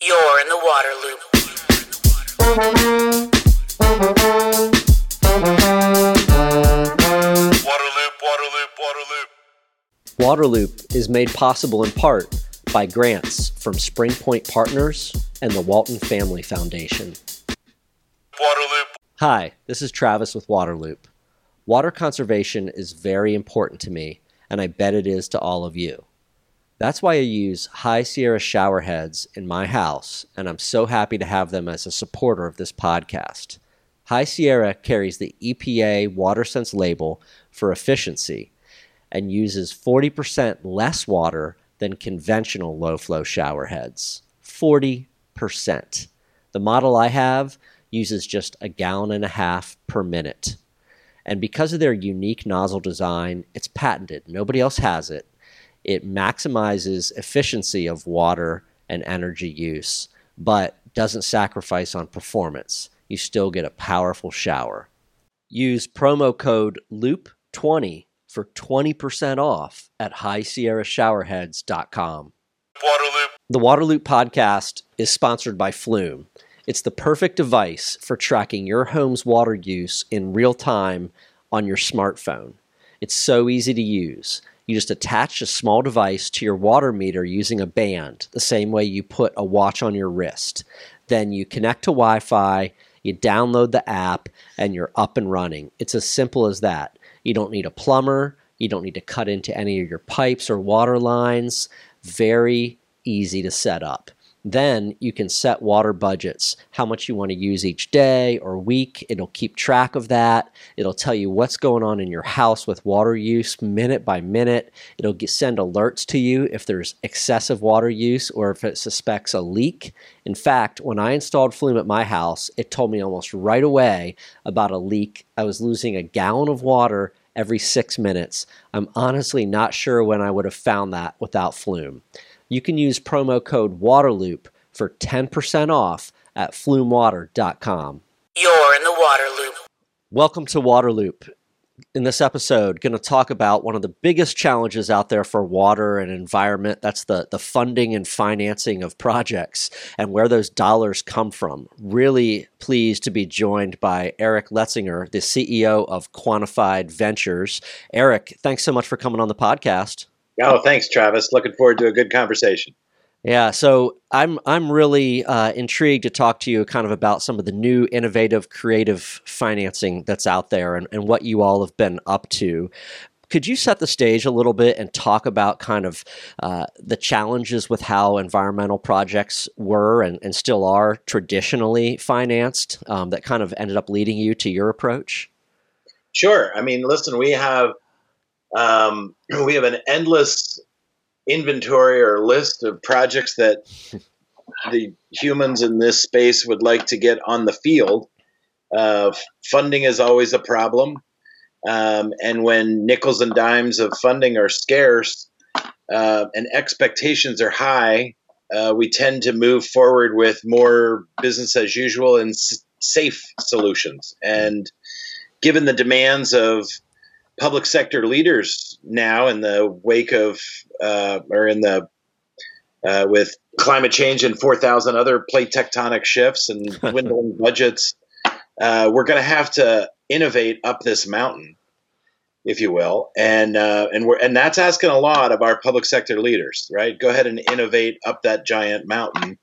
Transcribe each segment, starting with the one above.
You're in the water loop. Waterloop, Waterloop, Waterloop. Waterloop is made possible in part by grants from Springpoint Partners and the Walton Family Foundation. Waterloop, Hi, this is Travis with Waterloop. Water conservation is very important to me, and I bet it is to all of you. That's why I use High Sierra shower heads in my house, and I'm so happy to have them as a supporter of this podcast. High Sierra carries the EPA WaterSense label for efficiency and uses 40% less water than conventional low flow shower heads. 40%. The model I have uses just a gallon and a half per minute. And because of their unique nozzle design, it's patented. Nobody else has it. It maximizes efficiency of water and energy use, but doesn't sacrifice on performance. You still get a powerful shower. Use promo code LOOP20 for 20% off at highsierrashowerheads.com. Waterloop, The Waterloop podcast is sponsored by Flume. It's the perfect device for tracking your home's water use in real time on your smartphone. It's so easy to use. You just attach a small device to your water meter using a band, the same way you put a watch on your wrist. Then you connect to Wi Fi, you download the app, and you're up and running. It's as simple as that. You don't need a plumber, you don't need to cut into any of your pipes or water lines. Very easy to set up. Then you can set water budgets, how much you want to use each day or week. It'll keep track of that. It'll tell you what's going on in your house with water use minute by minute. It'll get, send alerts to you if there's excessive water use or if it suspects a leak. In fact, when I installed Flume at my house, it told me almost right away about a leak. I was losing a gallon of water every six minutes. I'm honestly not sure when I would have found that without Flume. You can use promo code WATERLOOP for 10% off at flumewater.com. You're in the water loop. Welcome to Waterloop. In this episode, going to talk about one of the biggest challenges out there for water and environment. That's the, the funding and financing of projects and where those dollars come from. Really pleased to be joined by Eric Letsinger, the CEO of Quantified Ventures. Eric, thanks so much for coming on the podcast. Oh, thanks, Travis. Looking forward to a good conversation. Yeah, so I'm I'm really uh, intrigued to talk to you kind of about some of the new innovative, creative financing that's out there and, and what you all have been up to. Could you set the stage a little bit and talk about kind of uh, the challenges with how environmental projects were and, and still are traditionally financed um, that kind of ended up leading you to your approach? Sure. I mean, listen, we have um, we have an endless inventory or list of projects that the humans in this space would like to get on the field. Uh, funding is always a problem, um, and when nickels and dimes of funding are scarce uh, and expectations are high, uh, we tend to move forward with more business as usual and s- safe solutions. And given the demands of public sector leaders now in the wake of uh, or in the uh, with climate change and 4,000 other plate tectonic shifts and dwindling budgets, uh, we're going to have to innovate up this mountain, if you will, and uh, and we're and that's asking a lot of our public sector leaders, right? Go ahead and innovate up that giant mountain.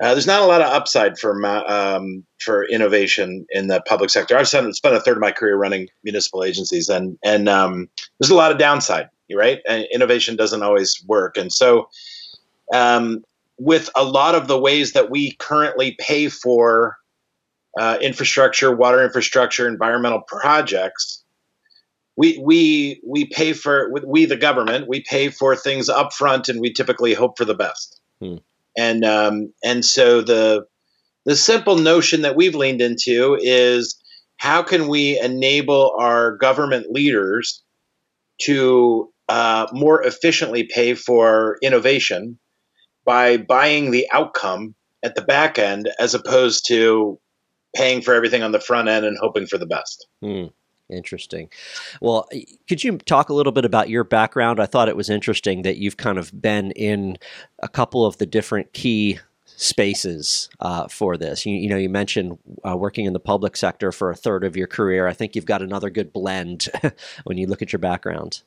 Uh, there's not a lot of upside for um, for innovation in the public sector. I've spent, spent a third of my career running municipal agencies, and and um, there's a lot of downside, right? And innovation doesn't always work, and so um, with a lot of the ways that we currently pay for uh, infrastructure, water infrastructure, environmental projects, we we we pay for we the government we pay for things upfront, and we typically hope for the best. Hmm. And um, and so the the simple notion that we've leaned into is how can we enable our government leaders to uh, more efficiently pay for innovation by buying the outcome at the back end as opposed to paying for everything on the front end and hoping for the best. Hmm. Interesting. Well, could you talk a little bit about your background? I thought it was interesting that you've kind of been in a couple of the different key spaces uh, for this. You, you know, you mentioned uh, working in the public sector for a third of your career. I think you've got another good blend when you look at your background.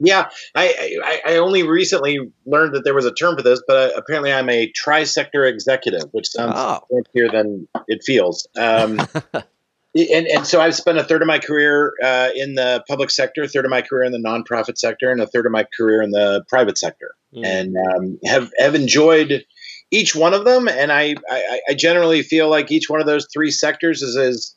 Yeah, I, I, I only recently learned that there was a term for this, but uh, apparently I'm a tri-sector executive, which sounds Oh. fancier than it feels. Um, and, and so I've spent a third of my career uh, in the public sector, a third of my career in the nonprofit sector, and a third of my career in the private sector, Mm. and um, have have enjoyed each one of them. And I, I I generally feel like each one of those three sectors is is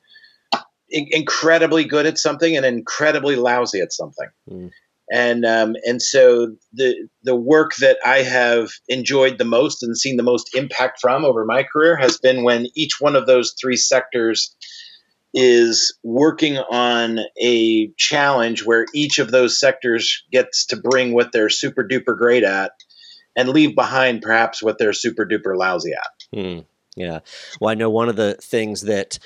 in- incredibly good at something and incredibly lousy at something. Mm. And um, and so the the work that I have enjoyed the most and seen the most impact from over my career has been when each one of those three sectors is working on a challenge where each of those sectors gets to bring what they're super duper great at and leave behind perhaps what they're super duper lousy at. Hmm. Yeah. Well, I know one of the things that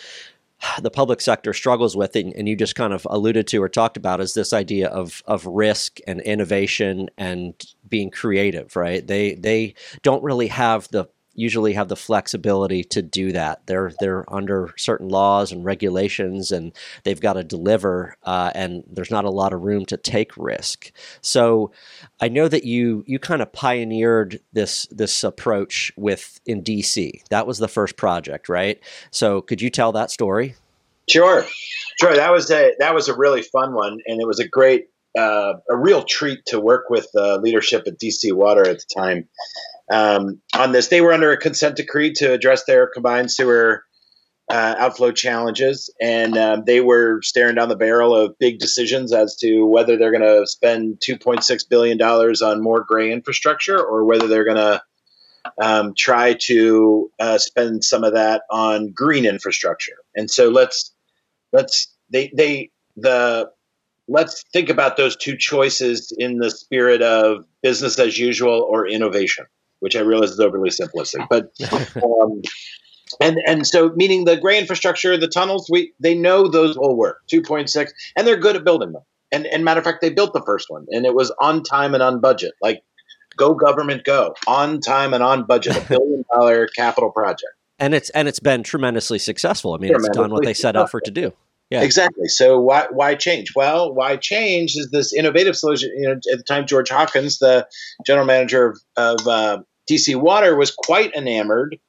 the public sector struggles with, and, and you just kind of alluded to or talked about, is this idea of of risk and innovation and being creative. Right? They they don't really have the usually have the flexibility to do that. They're they're under certain laws and regulations, and they've got to deliver. Uh, and there's not a lot of room to take risk. So I know that you you kind of pioneered this this approach with in DC. That was the first project, right? So could you tell that story? Sure, sure. That was a that was a really fun one, and it was a great, uh, a real treat to work with the leadership at DC Water at the time um, on this. They were under a consent decree to address their combined sewer uh, outflow challenges, and um, they were staring down the barrel of big decisions as to whether they're going to spend 2.6 billion dollars on more gray infrastructure or whether they're going to um, try to uh, spend some of that on green infrastructure. And so let's let's they they the let's think about those two choices in the spirit of business as usual or innovation, which I realize is overly simplistic, but um, and and so meaning the gray infrastructure, the tunnels, we they know those will work. Two point six, and they're good at building them. And and matter of fact, they built the first one, and it was on time and on budget. Like go government go on time and on budget, a billion dollar capital project. And it's and it's been tremendously successful. I mean, it's done what they set out for it to do. Yeah. Exactly. So why why change? Well, why change is this innovative solution. You know, at the time, George Hawkins, the general manager of, of uh, DC Water, was quite enamored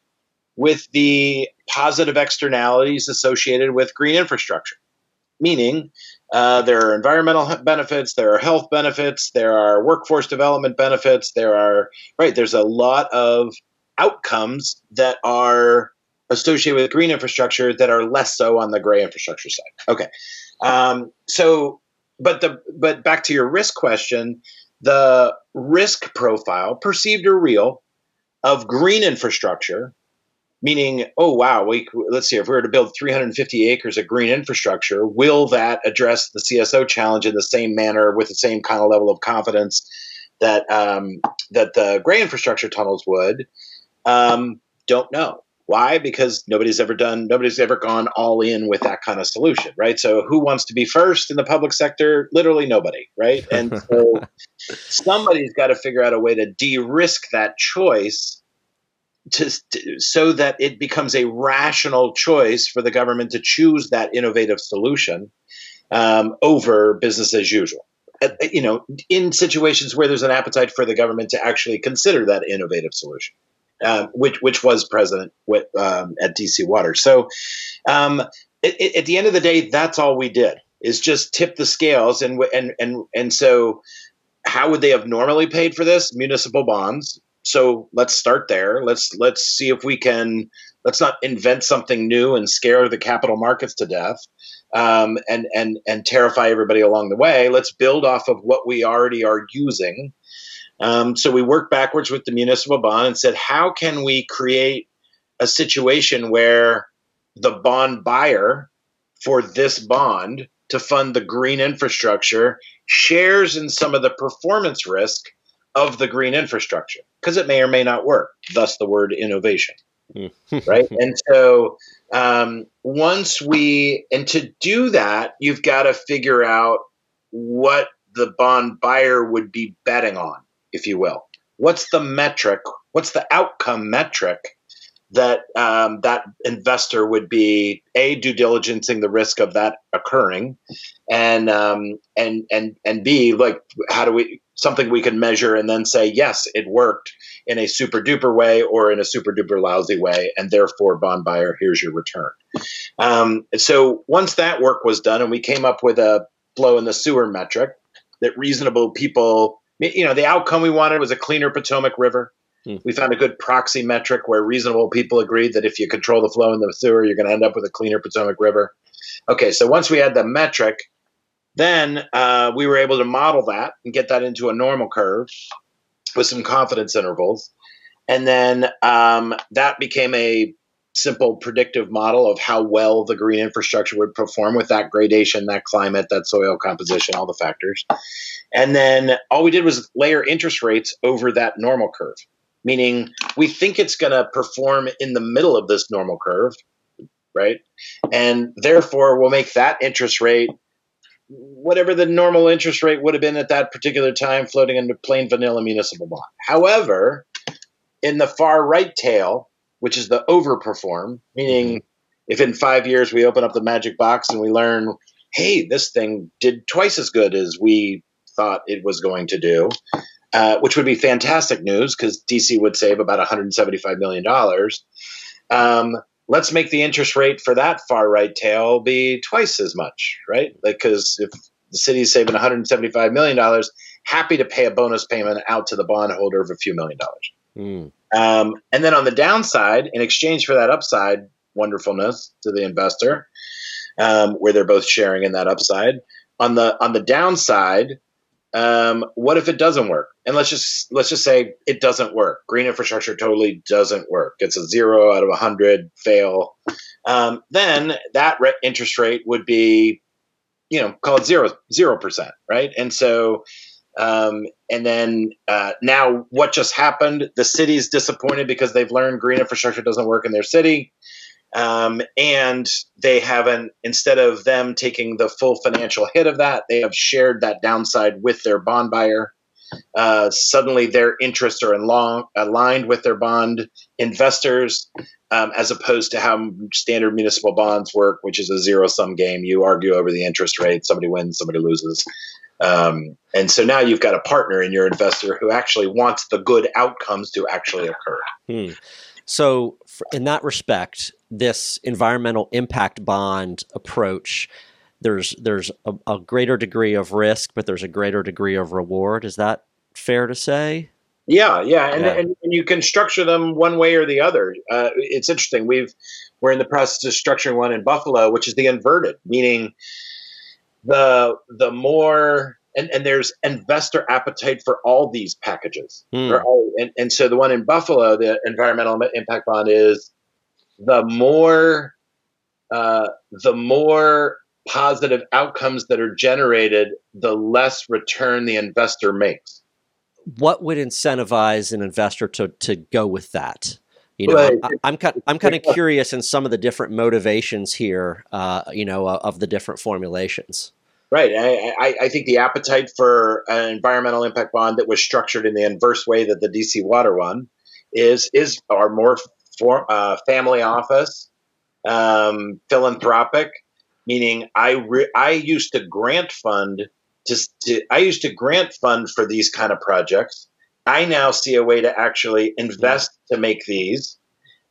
with the positive externalities associated with green infrastructure. Meaning, uh, there are environmental benefits, there are health benefits, there are workforce development benefits, there are right. There's a lot of outcomes that are associated with green infrastructure that are less so on the gray infrastructure side. Okay, um, so but the but back to your risk question, the risk profile, perceived or real, of green infrastructure, meaning oh wow, we let's see if we were to build 350 acres of green infrastructure, will that address the CSO challenge in the same manner with the same kind of level of confidence that um, that the gray infrastructure tunnels would? Um, don't know. Why? Because nobody's ever done, nobody's ever gone all in with that kind of solution, right? So, who wants to be first in the public sector? Literally nobody, right? And so, somebody's got to figure out a way to de-risk that choice, to, to so that it becomes a rational choice for the government to choose that innovative solution um, over business as usual. Uh, you know, in situations where there's an appetite for the government to actually consider that innovative solution uh, which which was president with, um, at DC Water. So, um, it, it, at the end of the day, that's all we did is just tip the scales, and and and and so, how would they have normally paid for this? Municipal bonds. So let's start there. Let's let's see if we can. Let's not invent something new and scare the capital markets to death. Um, and and and terrify everybody along the way. Let's build off of what we already are using, um, so we worked backwards with the municipal bond and said, how can we create a situation where the bond buyer for this bond to fund the green infrastructure shares in some of the performance risk of the green infrastructure because it may or may not work. Thus, the word innovation. right. And so um, once we, and to do that, you've got to figure out what the bond buyer would be betting on if you will. What's the metric? What's the outcome metric that um, that investor would be a due diligencing the risk of that occurring, and um, and and and b like how do we something we can measure and then say yes it worked in a super duper way or in a super duper lousy way, and therefore bond buyer here's your return. Um, so once that work was done, and we came up with a flow in the sewer metric that reasonable people, you know, the outcome we wanted was a cleaner Potomac River. Hmm. We found a good proxy metric where reasonable people agreed that if you control the flow in the sewer, you're going to end up with a cleaner Potomac River. Okay, so once we had the metric, then uh, we were able to model that and get that into a normal curve with some confidence intervals. And then um, that became a simple predictive model of how well the green infrastructure would perform with that gradation, that climate, that soil composition, all the factors. And then all we did was layer interest rates over that normal curve, meaning we think it's going to perform in the middle of this normal curve, right? And therefore, we'll make that interest rate whatever the normal interest rate would have been at that particular time floating into plain vanilla municipal bond. However, in the far right tail, which is the overperform, meaning if in five years we open up the magic box and we learn, hey, this thing did twice as good as we thought it was going to do, uh, which would be fantastic news because DC would save about $175 million. Um, let's make the interest rate for that far right tail be twice as much, right? Because if the city is saving $175 million, happy to pay a bonus payment out to the bondholder of a few million dollars. Hmm. Um, and then on the downside, in exchange for that upside wonderfulness to the investor, um, where they're both sharing in that upside, on the on the downside, um, what if it doesn't work? And let's just let's just say it doesn't work. Green infrastructure totally doesn't work. It's a zero out of a hundred fail. Um, then that re- interest rate would be, you know, call it zero zero percent, right? And so um, and then uh, now, what just happened? The city's disappointed because they've learned green infrastructure doesn't work in their city. Um, and they haven't, instead of them taking the full financial hit of that, they have shared that downside with their bond buyer. Uh, suddenly, their interests are in long, aligned with their bond investors, um, as opposed to how standard municipal bonds work, which is a zero sum game. You argue over the interest rate, somebody wins, somebody loses. Um, and so now you've got a partner in your investor who actually wants the good outcomes to actually occur. Hmm. So, in that respect, this environmental impact bond approach, there's there's a, a, greater degree of risk, but there's a greater degree of reward. Is that fair to say? Yeah, yeah, and, Yeah. and, and you can structure them one way or the other. Uh, it's interesting. We've we're in the process of structuring one in Buffalo, which is the inverted, meaning the the more and, and there's investor appetite for all these packages. They're all- and, and so the one in Buffalo, the environmental impact bond is the more uh, the more positive outcomes that are generated, the less return the investor makes. What would incentivize an investor to to go with that? You know, Right. I, I'm kind I'm kind of curious in some of the different motivations here. Uh, you know, uh, of the different formulations. Right. I, I, I think the appetite for an environmental impact bond that was structured in the inverse way that the DC Water one is is our more for, uh, family office, um, philanthropic, meaning I re- I used to grant fund to, to I used to grant fund for these kind of projects. I now see a way to actually invest to make these.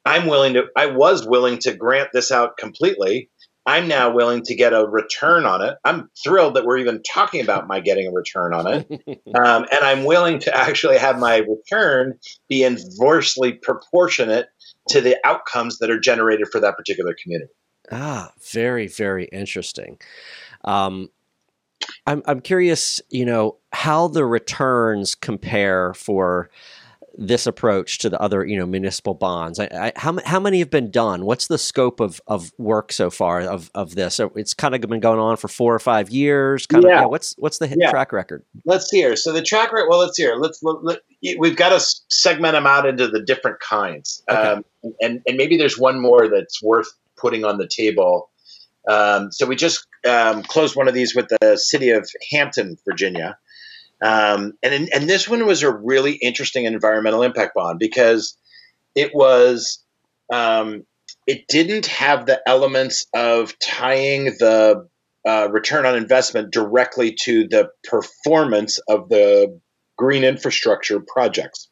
I'm willing to. I was willing to grant this out completely. I'm now willing to get a return on it. I'm thrilled that we're even talking about my getting a return on it. Um, and I'm willing to actually have my return be inversely proportionate to the outcomes that are generated for that particular community. Ah, very, very interesting. Um, I'm, I'm curious, you know, how the returns compare for this approach to the other, you know, municipal bonds. I, I, how, how many have been done? What's the scope of, of work so far of, of this? So it's kind of been going on for four or five years. Kind Yeah. of, what's what's the Yeah. track record? Let's see here. So the track rate. Well, let's see here. Let's let, let- we've got to segment them out into the different kinds, Okay. um, and and maybe there's one more that's worth putting on the table. Um, so we just um, closed one of these with the city of Hampton, Virginia, um, and and this one was a really interesting environmental impact bond because it was um, it didn't have the elements of tying the uh, return on investment directly to the performance of the green infrastructure projects.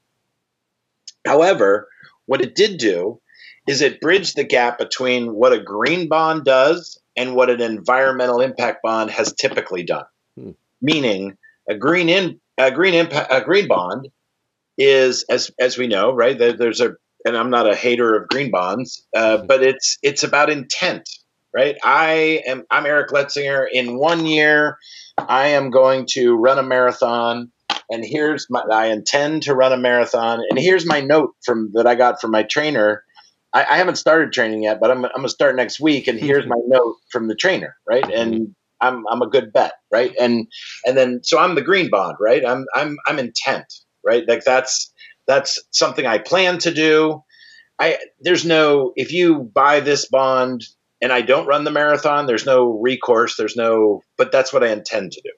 However, what it did do is it bridged the gap between what a green bond does and what an environmental impact bond has typically done. Hmm. Meaning, a green in a green impact a green bond is as as we know, right? There, there's a and I'm not a hater of green bonds, uh, but it's it's about intent, right? I am I'm Eric Letsinger. In one year, I am going to run a marathon, and here's my I intend to run a marathon, and here's my note from that I got from my trainer. I, I haven't started training yet, but I'm I'm gonna start next week, and here's mm-hmm. my note from the trainer, right? Mm-hmm. And I'm I'm a good bet, right? And and then so I'm the green bond, right? I'm I'm I'm intent, right? Like that's that's something I plan to do. I there's no if you buy this bond and I don't run the marathon, there's no recourse, there's no but that's what I intend to do.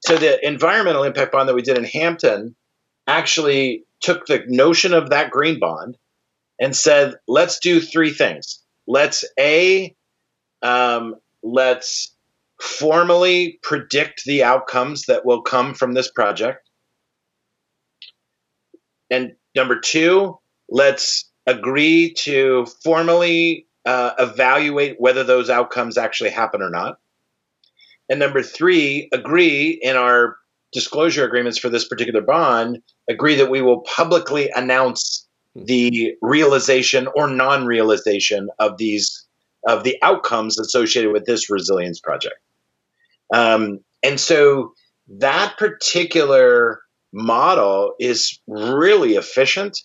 So the environmental impact bond that we did in Hampton actually took the notion of that green bond and said, let's do three things. Let's a um, let's formally predict the outcomes that will come from this project. And number two, let's agree to formally uh, evaluate whether those outcomes actually happen or not. And number three, agree in our disclosure agreements for this particular bond, agree that we will publicly announce the realization or non-realization of these of the outcomes associated with this resilience project. Um, and so that particular model is really efficient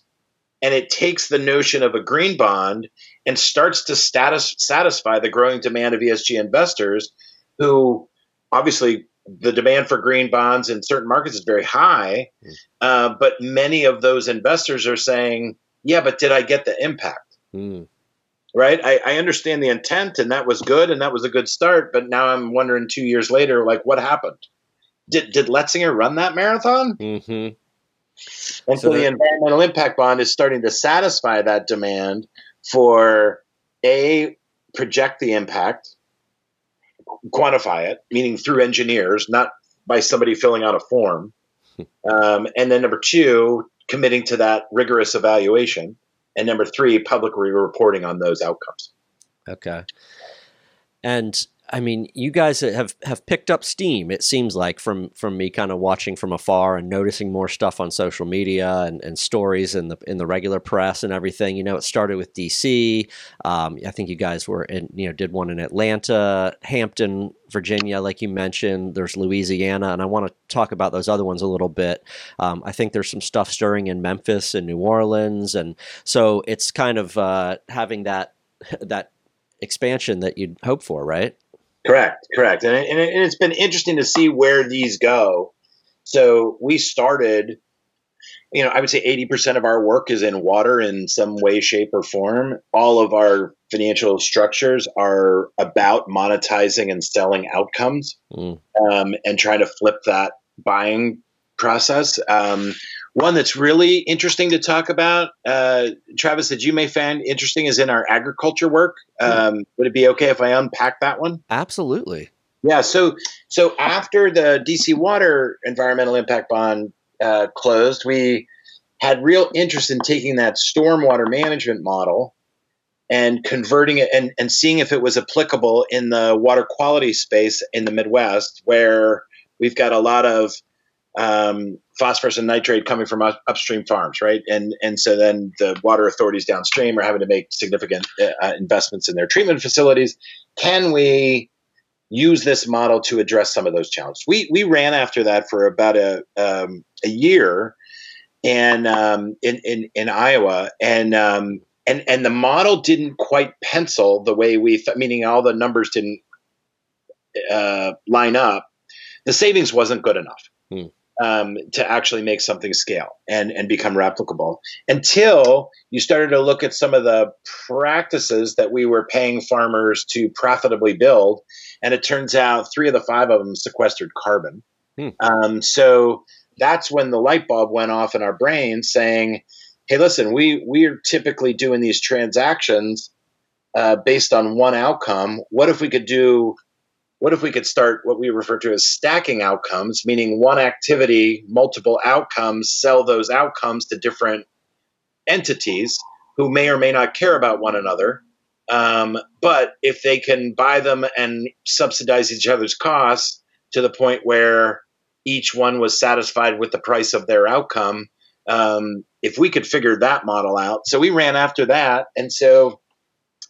and it takes the notion of a green bond and starts to status, satisfy the growing demand of ESG investors who obviously the demand for green bonds in certain markets is very high, uh, but many of those investors are saying, yeah, but did I get the impact? Mm. right? I, I understand the intent, and that was good, and that was a good start. But now I'm wondering, two years later, like what happened? Did did Letsinger run that marathon? hmm And So so, the that- environmental impact bond is starting to satisfy that demand for a project the impact, quantify it, meaning through engineers, not by somebody filling out a form, um, and then number two, committing to that rigorous evaluation, and number three, publicly reporting on those outcomes. Okay. And I mean, you guys have have picked up steam. It seems like from from me kind of watching from afar and noticing more stuff on social media and, and stories in the in the regular press and everything. You know, it started with DC. Um, I think you guys were in you know did one in Atlanta, Hampton, Virginia, like you mentioned. There's Louisiana, and I want to talk about those other ones a little bit. Um, I think there's some stuff stirring in Memphis and New Orleans, and so it's kind of uh, having that that expansion that you'd hope for, right? Correct, correct, and, it, and, it, and it's been interesting to see where these go. So we started, you know, I would say eighty percent of our work is in water in some way, shape, or form. All of our financial structures are about monetizing and selling outcomes, Mm. um, and trying to flip that buying process. Um, one that's really interesting to talk about, uh, Travis, that you may find interesting is in our agriculture work. Um, would it be okay if I unpack that one? Absolutely. Yeah. So so after the DC Water environmental impact bond uh, closed, we had real interest in taking that stormwater management model and converting it and, and seeing if it was applicable in the water quality space in the Midwest, where we've got a lot of um, phosphorus and nitrate coming from up, upstream farms, right? And and so then the water authorities downstream are having to make significant uh, investments in their treatment facilities. Can we use this model to address some of those challenges? We we ran after that for about a um, a year, and um, in, in in Iowa, and um, and and the model didn't quite pencil the way we, th- meaning all the numbers didn't uh, line up. The savings wasn't good enough Hmm. Um, to actually make something scale and and become replicable until you started to look at some of the practices that we were paying farmers to profitably build, and it turns out three of the five of them sequestered carbon. Hmm. Um, so that's when the light bulb went off in our brain saying, hey, listen, we we're typically doing these transactions uh, based on one outcome. What if we could do? What if we could start what we refer to as stacking outcomes, meaning one activity, multiple outcomes, sell those outcomes to different entities who may or may not care about one another. Um, but if they can buy them and subsidize each other's costs to the point where each one was satisfied with the price of their outcome, um, if we could figure that model out. So we ran after that. And so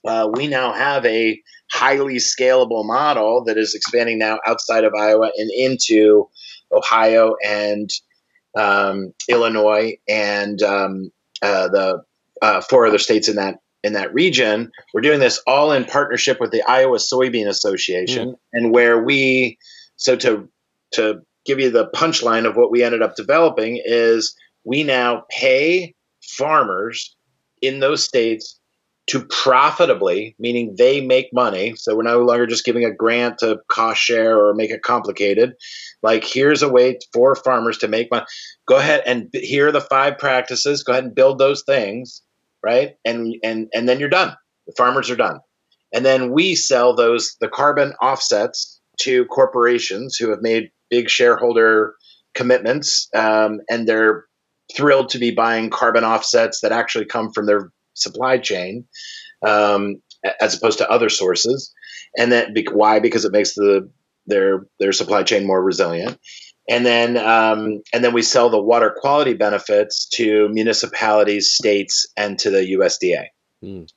uh, we now have a highly scalable model that is expanding now outside of Iowa and into Ohio and um, Illinois and um, uh, the uh, four other states in that in that region. We're doing this all in partnership with the Iowa Soybean Association, mm. and where we so to to give you the punchline of what we ended up developing is we now pay farmers in those states to profitably, meaning they make money. So we're no longer just giving a grant to cost share or make it complicated. Like, here's a way for farmers to make money. Go ahead and here are the five practices. Go ahead and build those things, right? And and and then you're done. The farmers are done. And then we sell those the carbon offsets to corporations who have made big shareholder commitments, um, and they're thrilled to be buying carbon offsets that actually come from their supply chain um, as opposed to other sources. And that why? Because it makes the their their supply chain more resilient. And then um, and then we sell the water quality benefits to municipalities, states, and to the USDA. Mm.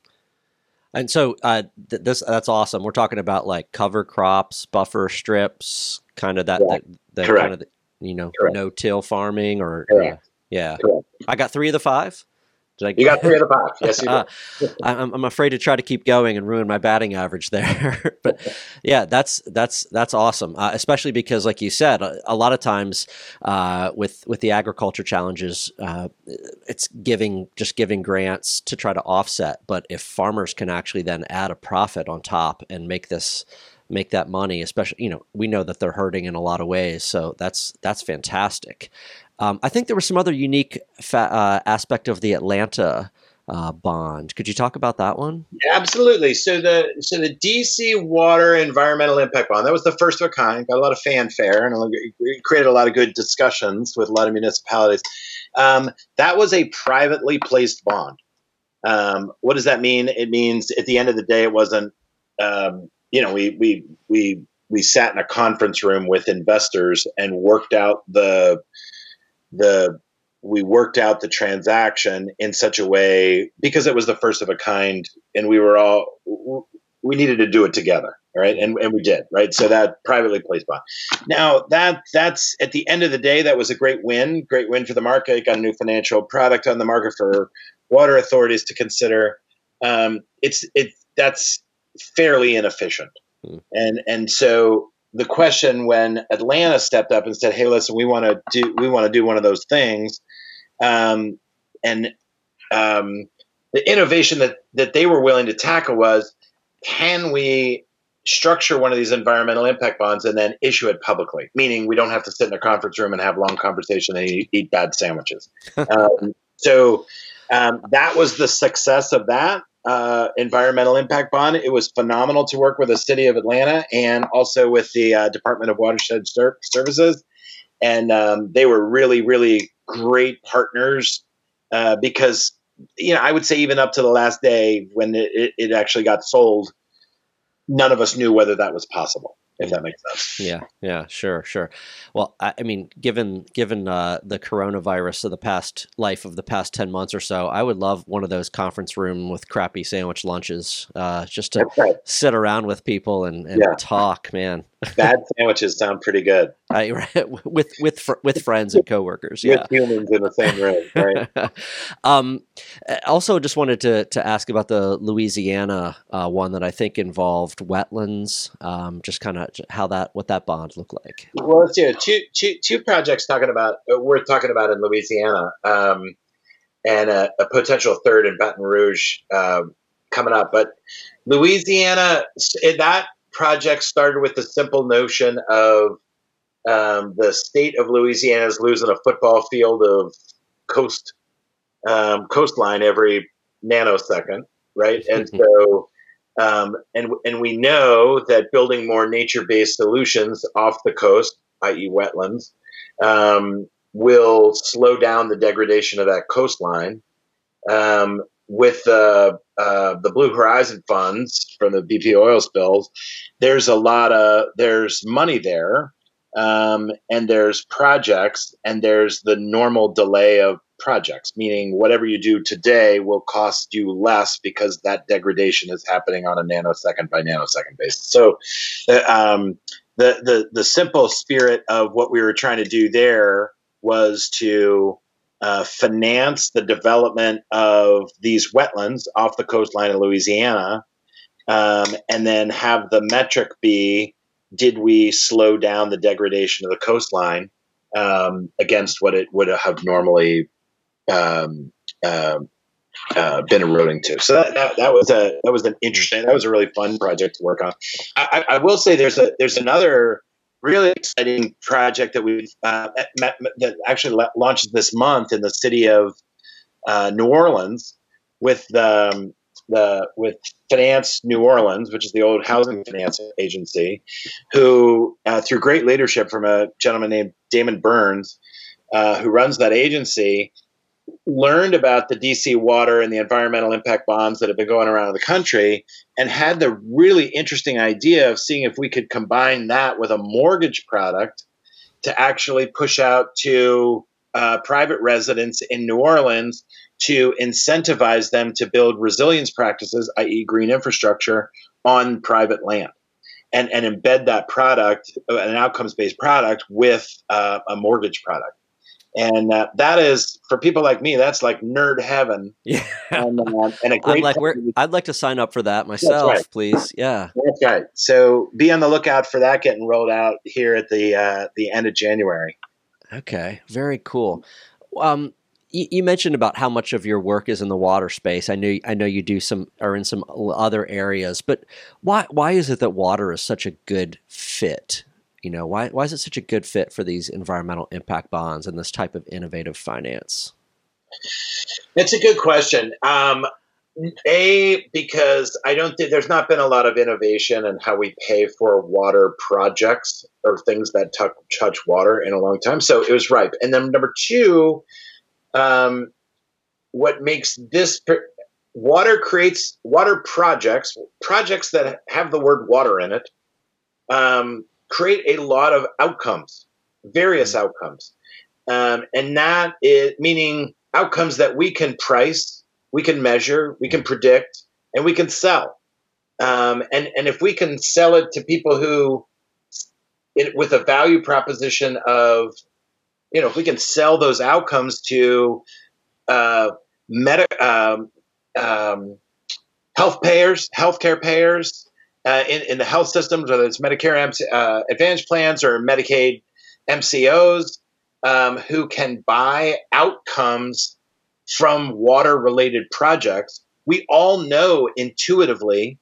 And so uh, th- this that's awesome. We're talking about like cover crops, buffer strips, kind of that, that, that kind of the, you know no till farming or uh, yeah. Correct. I got three of the five. Did I, you got three of the five. Yes, you uh, I'm, I'm afraid to try to keep going and ruin my batting average there. but yeah, that's that's that's awesome. Uh, especially because, like you said, a, a lot of times uh, with with the agriculture challenges, uh, it's giving just giving grants to try to offset. But if farmers can actually then add a profit on top and make this make that money especially you know we know that they're hurting in a lot of ways so that's that's fantastic um, I think there was some other unique fa- uh, aspect of the Atlanta uh, bond. Could you talk about that one? Absolutely. So the so the DC Water Environmental Impact Bond that was the first of a kind. Got a lot of fanfare and created a lot of good discussions with a lot of municipalities. Um, that was a privately placed bond. Um, what does that mean? It means at the end of the day, it wasn't. Um, you know, we we we we sat in a conference room with investors and worked out the the we worked out the transaction in such a way because it was the first of a kind and we were all we needed to do it together right? And, and we did right? So that privately placed bond. Now that that's at the end of the day that was a great win great win for the market. Got a new financial product on the market for water authorities to consider. Um, it's it that's fairly inefficient. Hmm. and and so the question when Atlanta stepped up and said, "Hey, listen, we want to do we want to do one of those things," um, and um, the innovation that that they were willing to tackle was, can we structure one of these environmental impact bonds and then issue it publicly, meaning we don't have to sit in a conference room and have long conversation and eat, eat bad sandwiches. um, so um, that was the success of that uh, environmental impact bond. It was phenomenal to work with the city of Atlanta and also with the uh, Department of Watershed Ser- Services. And um, they were really, really great partners uh, because, you know, I would say even up to the last day when it, it actually got sold, none of us knew whether that was possible if that makes sense. Yeah, yeah, sure, sure. Well, I, I mean, given given uh, the coronavirus of the past life of the past ten months or so, I would love one of those conference room with crappy sandwich lunches, uh, just to right. sit around with people and, and yeah. talk. Man, bad sandwiches sound pretty good. I, with with with friends and coworkers, yeah, with humans in the same room, right? um, also, just wanted to to ask about the Louisiana uh, one that I think involved wetlands. Um, just kind of how that what that bond looked like. Well, let's do two, two, two projects talking about uh, we're talking about in Louisiana, um, and a, a, potential third in Baton Rouge um, coming up. But Louisiana, that project started with the simple notion of um, the state of Louisiana is losing a football field of coast um, coastline every nanosecond, right? And so, um, and and we know that building more nature-based solutions off the coast, i.e., wetlands, um, will slow down the degradation of that coastline. Um, with the uh, the Blue Horizon funds from the BP oil spills, there's a lot of there's money there, um, and there's projects, and there's the normal delay of projects, meaning whatever you do today will cost you less because that degradation is happening on a nanosecond by nanosecond basis. So, uh, um, the the the simple spirit of what we were trying to do there was to uh, finance the development of these wetlands off the coastline of Louisiana, um, and then have the metric be did we slow down the degradation of the coastline um, against what it would have normally um, uh, uh, been eroding to. So that, that, that, was a that was an interesting that was a really fun project to work on. I, I will say there's a there's another really exciting project that we uh, that actually launches this month in the city of uh, New Orleans with the, um, the with Finance New Orleans, which is the old housing finance agency, who uh, through great leadership from a gentleman named Damon Burns, uh, who runs that agency, learned about the DC water and the environmental impact bonds that have been going around the country and had the really interesting idea of seeing if we could combine that with a mortgage product to actually push out to uh, private residents in New Orleans to incentivize them to build resilience practices, i.e., green infrastructure, on private land. And, and embed that product, an outcomes based product, with uh, a mortgage product. And uh, that is for people like me that's like nerd heaven. Yeah. And, uh, and a great like, i'd like to sign up for that myself right. please. Yeah. That's right so be on the lookout for that getting rolled out here at the uh, the end of january. Okay. Very cool. Um, you, you mentioned about how much of your work is in the water space. I know I know you do some or in some other areas, but why why is it that water is such a good fit you know, why, why is it such a good fit for these environmental impact bonds and this type of innovative finance? It's a good question. Um, a because I don't think there's not been a lot of innovation in how we pay for water projects or things that touch, touch water in a long time. So it was ripe. And then number two, um, what makes this water creates water projects projects that have the word water in it um, create a lot of outcomes, various mm-hmm. outcomes. Um, and that is meaning outcomes that we can price, we can measure, we can predict, and we can sell. Um, and, and if we can sell it to people who, it, with a value proposition of, you know, if we can sell those outcomes to uh, um, um, health payers, healthcare payers, uh, in, in, the health systems, whether it's Medicare uh, Advantage plans or Medicaid MCOs, um, who can buy outcomes from water related projects. We all know intuitively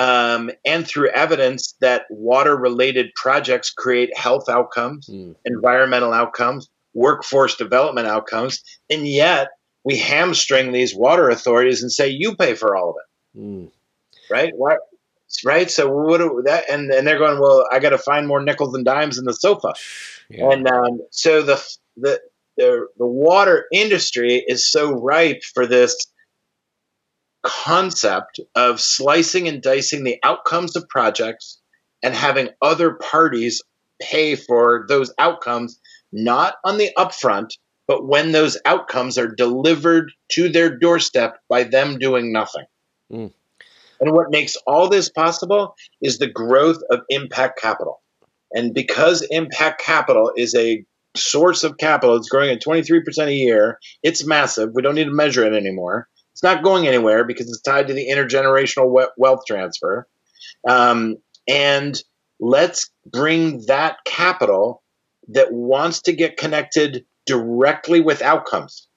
um, and through evidence that water related projects create health outcomes, mm. environmental outcomes, workforce development outcomes, and yet we hamstring these water authorities and say, you pay for all of it. Mm. Right? Why, right? So what do that? And and they're going, well, I got to find more nickels and dimes in the sofa, yeah. and um, so the, the the the water industry is so ripe for this concept of slicing and dicing the outcomes of projects and having other parties pay for those outcomes, not on the upfront, but when those outcomes are delivered to their doorstep by them doing nothing. Mm. And what makes all this possible is the growth of impact capital. And because impact capital is a source of capital, it's growing at 23% a year, it's massive. We don't need to measure it anymore. It's not going anywhere because it's tied to the intergenerational wealth transfer. Um, and let's bring that capital that wants to get connected directly with outcomes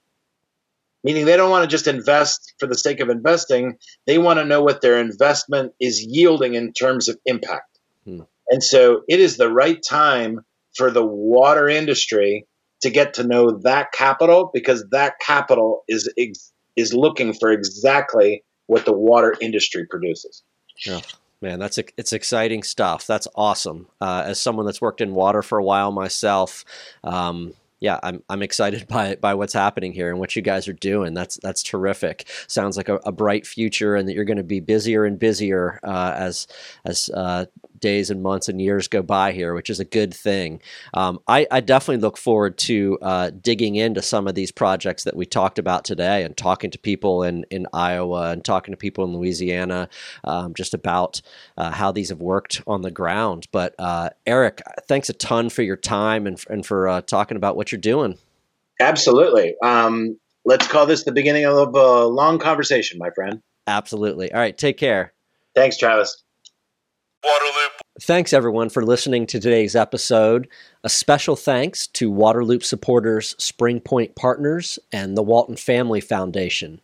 meaning they don't want to just invest for the sake of investing. They want to know what their investment is yielding in terms of impact. Hmm. And so it is the right time for the water industry to get to know that capital because that capital is ex- is looking for exactly what the water industry produces. Yeah. Man, that's it's exciting stuff. That's awesome. Uh, as someone that's worked in water for a while myself, um, yeah, I'm I'm excited by by what's happening here and what you guys are doing. That's that's terrific. Sounds like a, a bright future, and that you're going to be busier and busier uh, as as uh, days and months and years go by here, which is a good thing. Um, I, I, definitely look forward to uh, digging into some of these projects that we talked about today and talking to people in, in Iowa and talking to people in Louisiana um, just about uh, how these have worked on the ground. But uh, Eric, thanks a ton for your time and, and for uh, talking about what you're doing. Absolutely. Um, let's call this the beginning of a long conversation, my friend. Absolutely. All right. Take care. Thanks, Travis. Waterloop. Thanks, everyone, for listening to today's episode. A special thanks to Waterloop supporters Spring Point Partners and the Walton Family Foundation.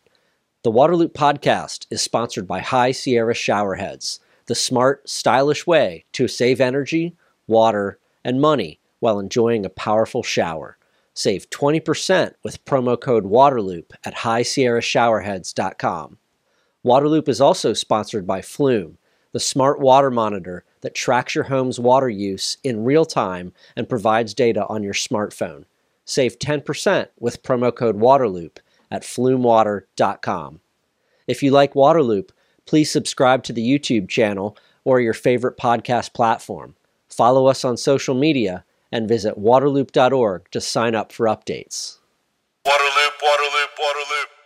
The Waterloop podcast is sponsored by High Sierra Showerheads, the smart, stylish way to save energy, water, and money while enjoying a powerful shower. Save 20% with promo code WATERLOOP at highsierrashowerheads.com. Waterloop is also sponsored by Flume the smart water monitor that tracks your home's water use in real time and provides data on your smartphone. Save 10% with promo code WATERLOOP at flumewater.com. If you like Waterloop, please subscribe to the YouTube channel or your favorite podcast platform. Follow us on social media and visit waterloop.org to sign up for updates. Waterloop, Waterloop, Waterloop.